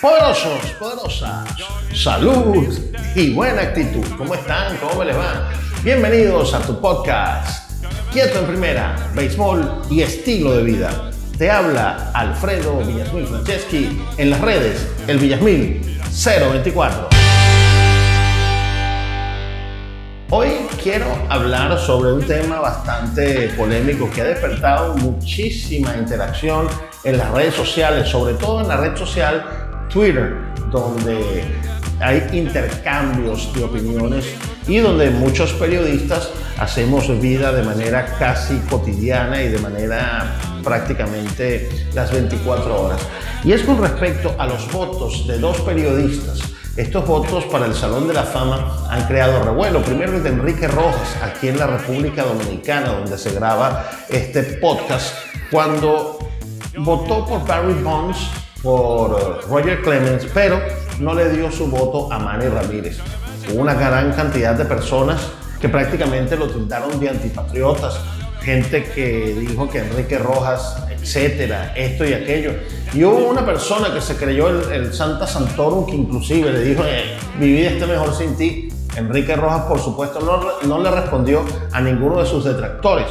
Poderosos, poderosas, salud y buena actitud. ¿Cómo están? ¿Cómo les va? Bienvenidos a tu podcast. Quieto en primera, béisbol y estilo de vida. Te habla Alfredo Villasmil Franceschi en las redes, el Villasmil 024. Hoy quiero hablar sobre un tema bastante polémico que ha despertado muchísima interacción en las redes sociales, sobre todo en la red social Twitter, donde hay intercambios de opiniones y donde muchos periodistas hacemos vida de manera casi cotidiana y de manera prácticamente las 24 horas. Y es con respecto a los votos de dos periodistas. Estos votos para el Salón de la Fama han creado revuelo. Primero el de Enrique Rojas, aquí en la República Dominicana, donde se graba este podcast, cuando votó por Barry Bonds por Roger Clemens, pero no le dio su voto a Manny Ramírez. Hubo una gran cantidad de personas que prácticamente lo tildaron de antipatriotas, gente que dijo que Enrique Rojas, etcétera, esto y aquello. Y hubo una persona que se creyó el, Santa Santorum que inclusive le dijo, eh, mi vida está mejor sin ti. Enrique Rojas, por supuesto, no, no le respondió a ninguno de sus detractores.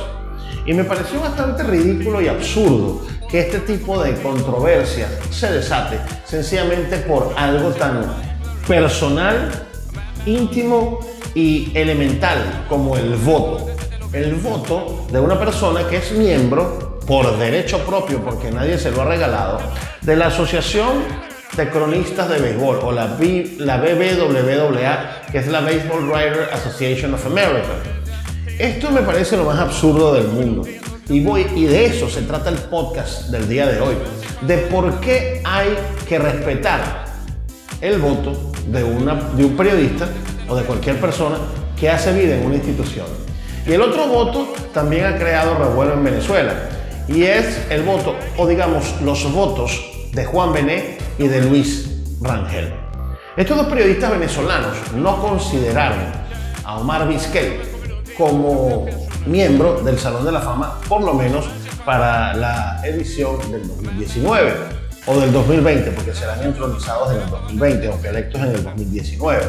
Y me pareció bastante ridículo y absurdo que este tipo de controversia se desate sencillamente por algo tan personal, íntimo y elemental como el voto. El voto de una persona que es miembro por derecho propio, porque nadie se lo ha regalado, de la Asociación de Cronistas de Béisbol o la, la BBWA, que es la Baseball Writer Association of America. Esto me parece lo más absurdo del mundo. Y, voy, y de eso se trata el podcast del día de hoy, de por qué hay que respetar el voto de, una, de un periodista o de cualquier persona que hace vida en una institución. Y el otro voto también ha creado revuelo en Venezuela, y es el voto, o digamos, los votos de Juan Bené y de Luis Rangel. Estos dos periodistas venezolanos no consideraron a Omar Vizquel como miembro del Salón de la Fama, por lo menos para la edición del 2019 o del 2020, porque serán entronizados en el 2020, aunque electos en el 2019.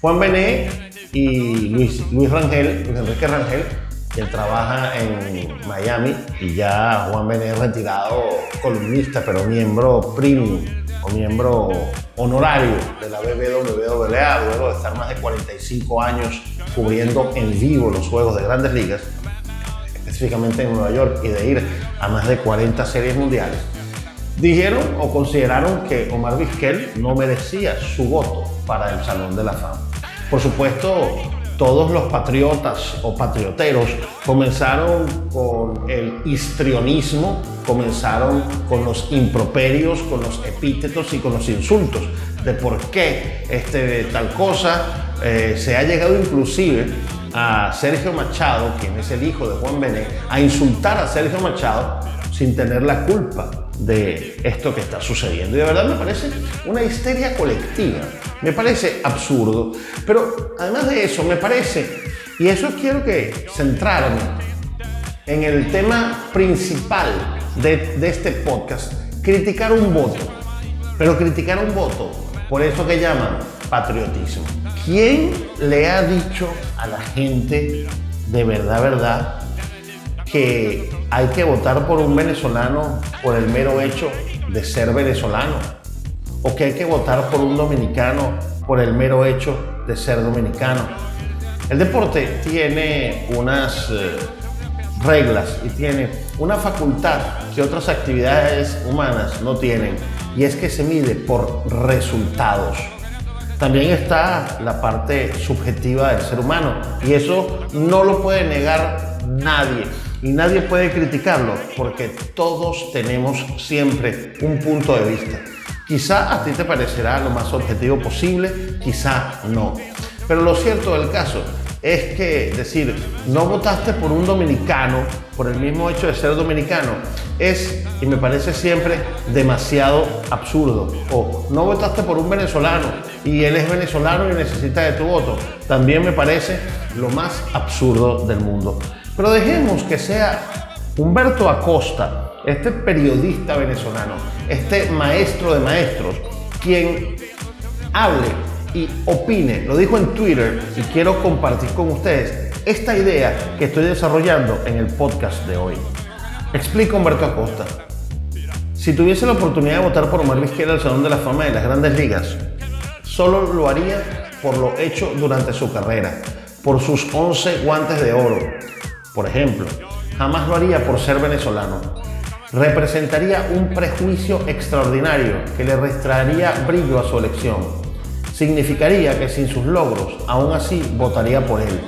Juan Bené y Luis, Luis Rangel, Luis Enrique Rangel, quien trabaja en Miami y ya Juan Bené retirado columnista, pero miembro premium o miembro honorario de la BBWA, luego de estar más de 45 años cubriendo en vivo los juegos de grandes ligas, específicamente en Nueva York, y de ir a más de 40 series mundiales, dijeron o consideraron que Omar Vizquel no merecía su voto para el Salón de la Fama. Por supuesto, todos los patriotas o patrioteros comenzaron con el histrionismo, comenzaron con los improperios, con los epítetos y con los insultos de por qué este, tal cosa, eh, se ha llegado inclusive a Sergio Machado, quien es el hijo de Juan Bené, a insultar a Sergio Machado sin tener la culpa de esto que está sucediendo. Y de verdad me parece una histeria colectiva, me parece absurdo, pero además de eso me parece, y eso quiero que centrarme en el tema principal de, de este podcast, criticar un voto, pero criticar un voto por eso que llaman patriotismo. ¿Quién le ha dicho a la gente de verdad, verdad, que hay que votar por un venezolano por el mero hecho de ser venezolano? ¿O que hay que votar por un dominicano por el mero hecho de ser dominicano? El deporte tiene unas eh, reglas y tiene una facultad que otras actividades humanas no tienen y es que se mide por resultados. También está la parte subjetiva del ser humano y eso no lo puede negar nadie y nadie puede criticarlo porque todos tenemos siempre un punto de vista. Quizá a ti te parecerá lo más objetivo posible, quizá no. Pero lo cierto del caso es que decir, no votaste por un dominicano por el mismo hecho de ser dominicano es, y me parece siempre, demasiado absurdo. O no votaste por un venezolano y él es venezolano y necesita de tu voto. También me parece lo más absurdo del mundo. Pero dejemos que sea Humberto Acosta, este periodista venezolano, este maestro de maestros, quien hable y opine, lo dijo en Twitter y quiero compartir con ustedes esta idea que estoy desarrollando en el podcast de hoy. Explico Humberto Acosta. Si tuviese la oportunidad de votar por Omar Vizquera al Salón de la Fama de las Grandes Ligas, solo lo haría por lo hecho durante su carrera, por sus 11 guantes de oro. Por ejemplo, jamás lo haría por ser venezolano. Representaría un prejuicio extraordinario que le restaría brillo a su elección. Significaría que sin sus logros, aún así votaría por él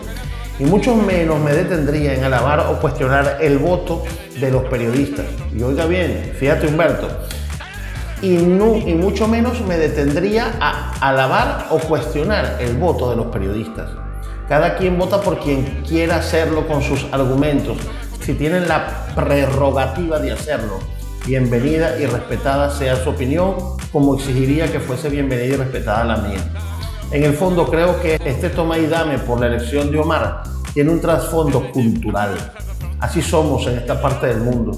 y mucho menos me detendría en alabar o cuestionar el voto de los periodistas. Y oiga bien, fíjate Humberto, y, y mucho menos me detendría a alabar o cuestionar el voto de los periodistas. Cada quien vota por quien quiera hacerlo con sus argumentos. Si tienen la prerrogativa de hacerlo, bienvenida y respetada sea su opinión, como exigiría que fuese bienvenida y respetada la mía. En el fondo creo que este toma y dame por la elección de Omar tiene un trasfondo cultural. Así somos en esta parte del mundo.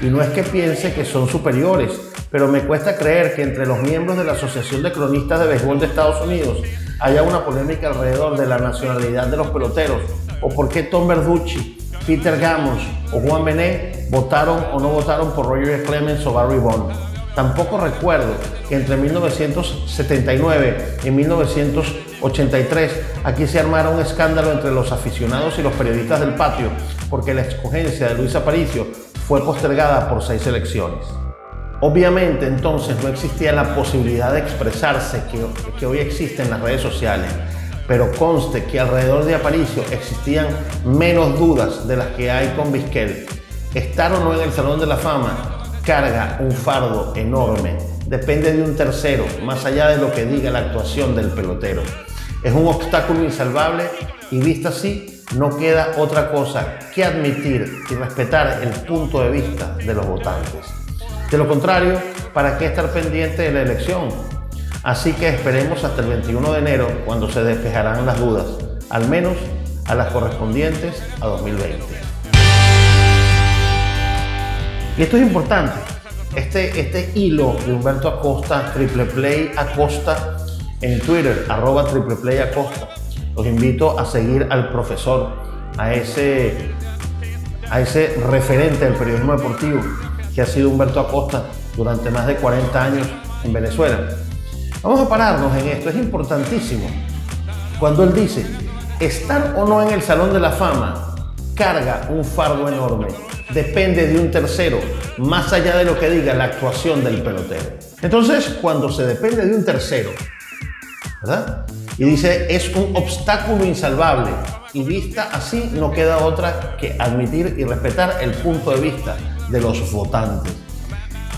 Y no es que piense que son superiores, pero me cuesta creer que entre los miembros de la Asociación de Cronistas de Béisbol de Estados Unidos haya una polémica alrededor de la nacionalidad de los peloteros o por qué Tom Verducci, Peter Gamos o Juan Benet votaron o no votaron por Roger Clemens o Barry Bond. Tampoco recuerdo que entre 1979 y 1983 aquí se armara un escándalo entre los aficionados y los periodistas del patio porque la escogencia de Luis Aparicio fue postergada por seis elecciones. Obviamente entonces no existía la posibilidad de expresarse que, hoy existe en las redes sociales, pero conste que alrededor de Aparicio existían menos dudas de las que hay con Vizquel. Estar o no en el Salón de la Fama carga un fardo enorme. Depende de un tercero, más allá de lo que diga la actuación del pelotero. Es un obstáculo insalvable y vista así, no queda otra cosa que admitir y respetar el punto de vista de los votantes. De lo contrario, ¿para qué estar pendiente de la elección? Así que esperemos hasta el 21 de enero cuando se despejarán las dudas, al menos a las correspondientes a 2020. Y esto es importante. Este, este hilo de Humberto Acosta, Triple Play Acosta, en Twitter, arroba Triple Play Acosta. Los invito a seguir al profesor, a ese, a ese referente del periodismo deportivo que ha sido Humberto Acosta durante más de 40 años en Venezuela. Vamos a pararnos en esto, es importantísimo. Cuando él dice, estar o no en el Salón de la Fama carga un fardo enorme depende de un tercero, más allá de lo que diga la actuación del pelotero. Entonces, cuando se depende de un tercero, ¿verdad? Y dice, es un obstáculo insalvable. Y vista así, no queda otra que admitir y respetar el punto de vista de los votantes.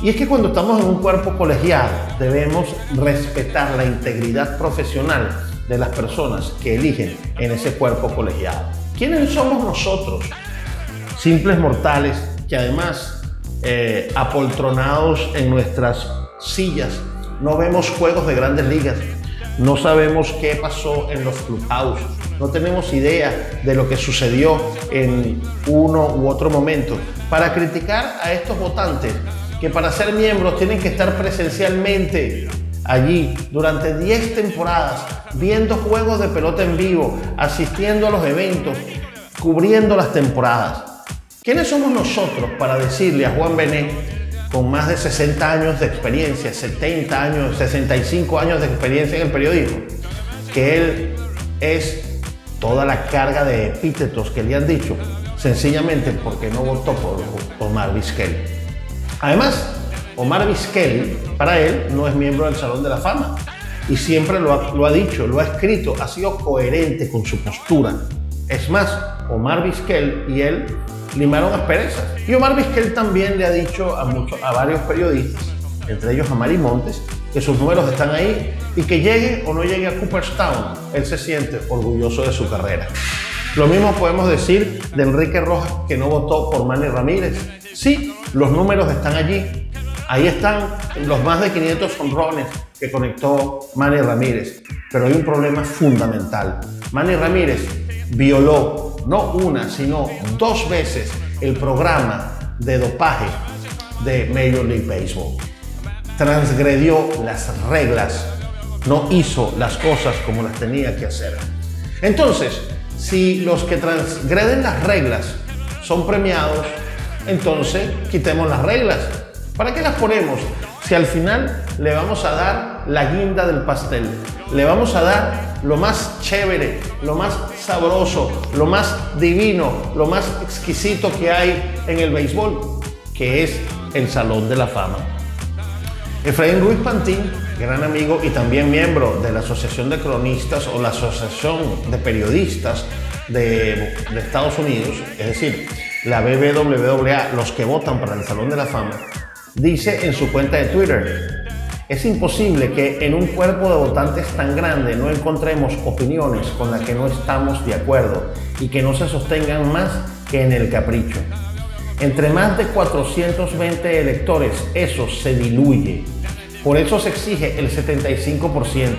Y es que cuando estamos en un cuerpo colegiado, debemos respetar la integridad profesional de las personas que eligen en ese cuerpo colegiado. ¿Quiénes somos nosotros simples mortales que además eh, apoltronados en nuestras sillas no vemos juegos de grandes ligas, no sabemos qué pasó en los clubhouse, no tenemos idea de lo que sucedió en uno u otro momento. Para criticar a estos votantes que para ser miembros tienen que estar presencialmente allí durante 10 temporadas, viendo juegos de pelota en vivo, asistiendo a los eventos, cubriendo las temporadas. ¿Quiénes somos nosotros para decirle a Juan Benet, con más de 60 años de experiencia, 70 años, 65 años de experiencia en el periodismo, que él es toda la carga de epítetos que le han dicho, sencillamente porque no votó por Omar Vizquel? Además, Omar Vizquel, para él, no es miembro del Salón de la Fama. Y siempre lo ha, lo ha dicho, lo ha escrito, ha sido coherente con su postura. Es más, Omar Vizquel y él limaron asperezas. Y Omar Vizquel también le ha dicho a, muchos, a varios periodistas, entre ellos a Mari Montes, que sus números están ahí y que llegue o no llegue a Cooperstown, él se siente orgulloso de su carrera. Lo mismo podemos decir de Enrique Rojas, que no votó por Manny Ramírez. Sí, los números están allí. Ahí están los más de 500 honrones que conectó Manny Ramírez. Pero hay un problema fundamental. Manny Ramírez violó no una, sino dos veces el programa de dopaje de Major League Baseball. transgredió las reglas, no hizo las cosas como las tenía que hacer. Entonces, si los que transgreden las reglas son premiados, entonces quitemos las reglas. ¿Para qué las ponemos? Si al final le vamos a dar la guinda del pastel, le vamos a dar lo más chévere, lo más sabroso, lo más divino, lo más exquisito que hay en el béisbol, que es el Salón de la Fama. Efraín Ruiz Pantín, gran amigo y también miembro de la Asociación de Cronistas o la Asociación de Periodistas de, Estados Unidos, es decir, la BBWA, los que votan para el Salón de la Fama, dice en su cuenta de Twitter, es imposible que en un cuerpo de votantes tan grande no encontremos opiniones con las que no estamos de acuerdo y que no se sostengan más que en el capricho. Entre más de 420 electores eso se diluye. Por eso se exige el 75%.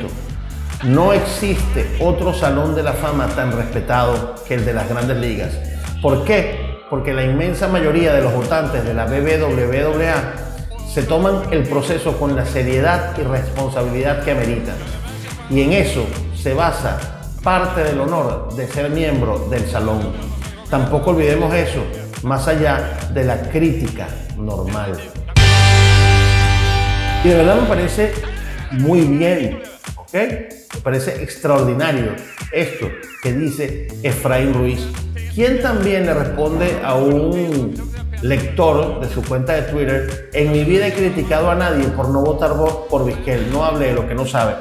No existe otro salón de la fama tan respetado que el de las grandes ligas. ¿Por qué? Porque la inmensa mayoría de los votantes de la BBWA se toman el proceso con la seriedad y responsabilidad que ameritan. Y en eso se basa parte del honor de ser miembro del salón. Tampoco olvidemos eso, más allá de la crítica normal. Y de verdad me parece muy bien, ¿ok? Me parece extraordinario esto que dice Efraín Ruiz, quien también le responde a un lector de su cuenta de Twitter, en mi vida he criticado a nadie por no votar por Vizquel, no hable de lo que no sabe.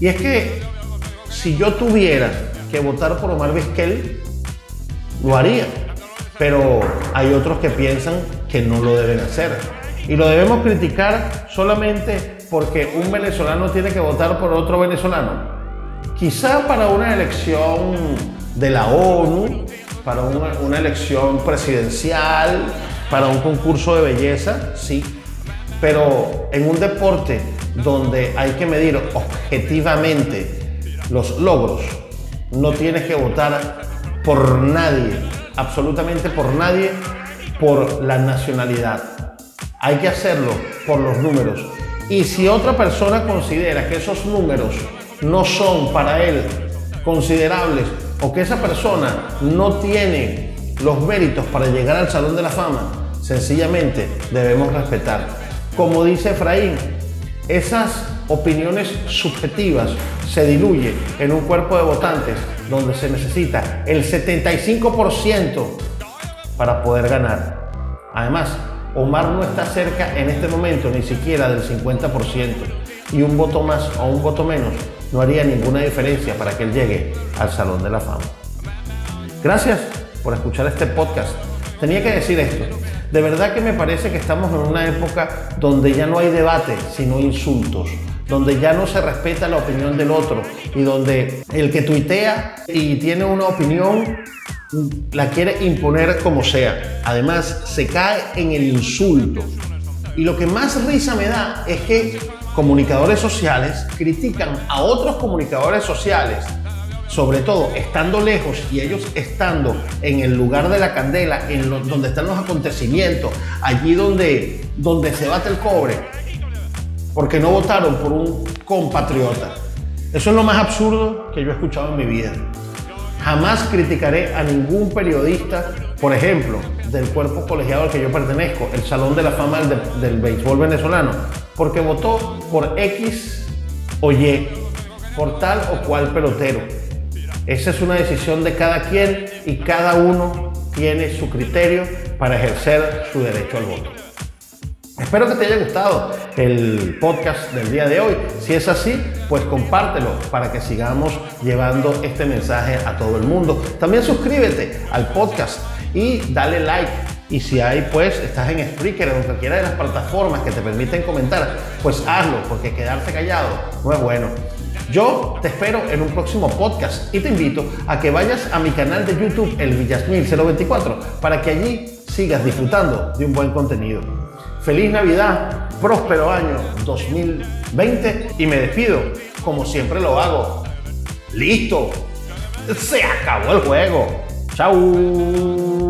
Y es que si yo tuviera que votar por Omar Vizquel, lo haría. Pero hay otros que piensan que no lo deben hacer. Y lo debemos criticar solamente porque un venezolano tiene que votar por otro venezolano. Quizá para una elección de la ONU, para una, una elección presidencial, para un concurso de belleza, sí, pero en un deporte donde hay que medir objetivamente los logros, no tienes que votar por nadie, absolutamente por nadie, por la nacionalidad. Hay que hacerlo por los números. Y si otra persona considera que esos números no son para él considerables o que esa persona no tiene los méritos para llegar al Salón de la Fama, sencillamente debemos respetar. Como dice Efraín, esas opiniones subjetivas se diluyen en un cuerpo de votantes donde se necesita el 75% para poder ganar. Además, Omar no está cerca en este momento ni siquiera del 50% y un voto más o un voto menos no haría ninguna diferencia para que él llegue al Salón de la Fama. Gracias por escuchar este podcast. Tenía que decir esto. De verdad que me parece que estamos en una época donde ya no hay debate, sino insultos, donde ya no se respeta la opinión del otro y donde el que tuitea y tiene una opinión la quiere imponer como sea. Además, se cae en el insulto. Y lo que más risa me da es que comunicadores sociales critican a otros comunicadores sociales sobre todo estando lejos y ellos estando en el lugar de la candela, en donde están los acontecimientos, allí donde, donde se bate el cobre, porque no votaron por un compatriota. Eso es lo más absurdo que yo he escuchado en mi vida. Jamás criticaré a ningún periodista, por ejemplo, del cuerpo colegiado al que yo pertenezco, el Salón de la Fama del, del Béisbol venezolano, porque votó por X o Y, por tal o cual pelotero esa es una decisión de cada quien y cada uno tiene su criterio para ejercer su derecho al voto. Espero que te haya gustado el podcast del día de hoy. Si es así, pues compártelo para que sigamos llevando este mensaje a todo el mundo. También suscríbete al podcast y dale like. Y si hay, pues, estás en Spreaker en cualquiera de las plataformas que te permiten comentar, pues hazlo, porque quedarse callado no es bueno. Yo te espero en un próximo podcast y te invito a que vayas a mi canal de YouTube, el Villasmil 024, para que allí sigas disfrutando de un buen contenido. Feliz Navidad, próspero año 2020 y me despido como siempre lo hago. ¡Listo! Se acabó el juego. ¡Chao!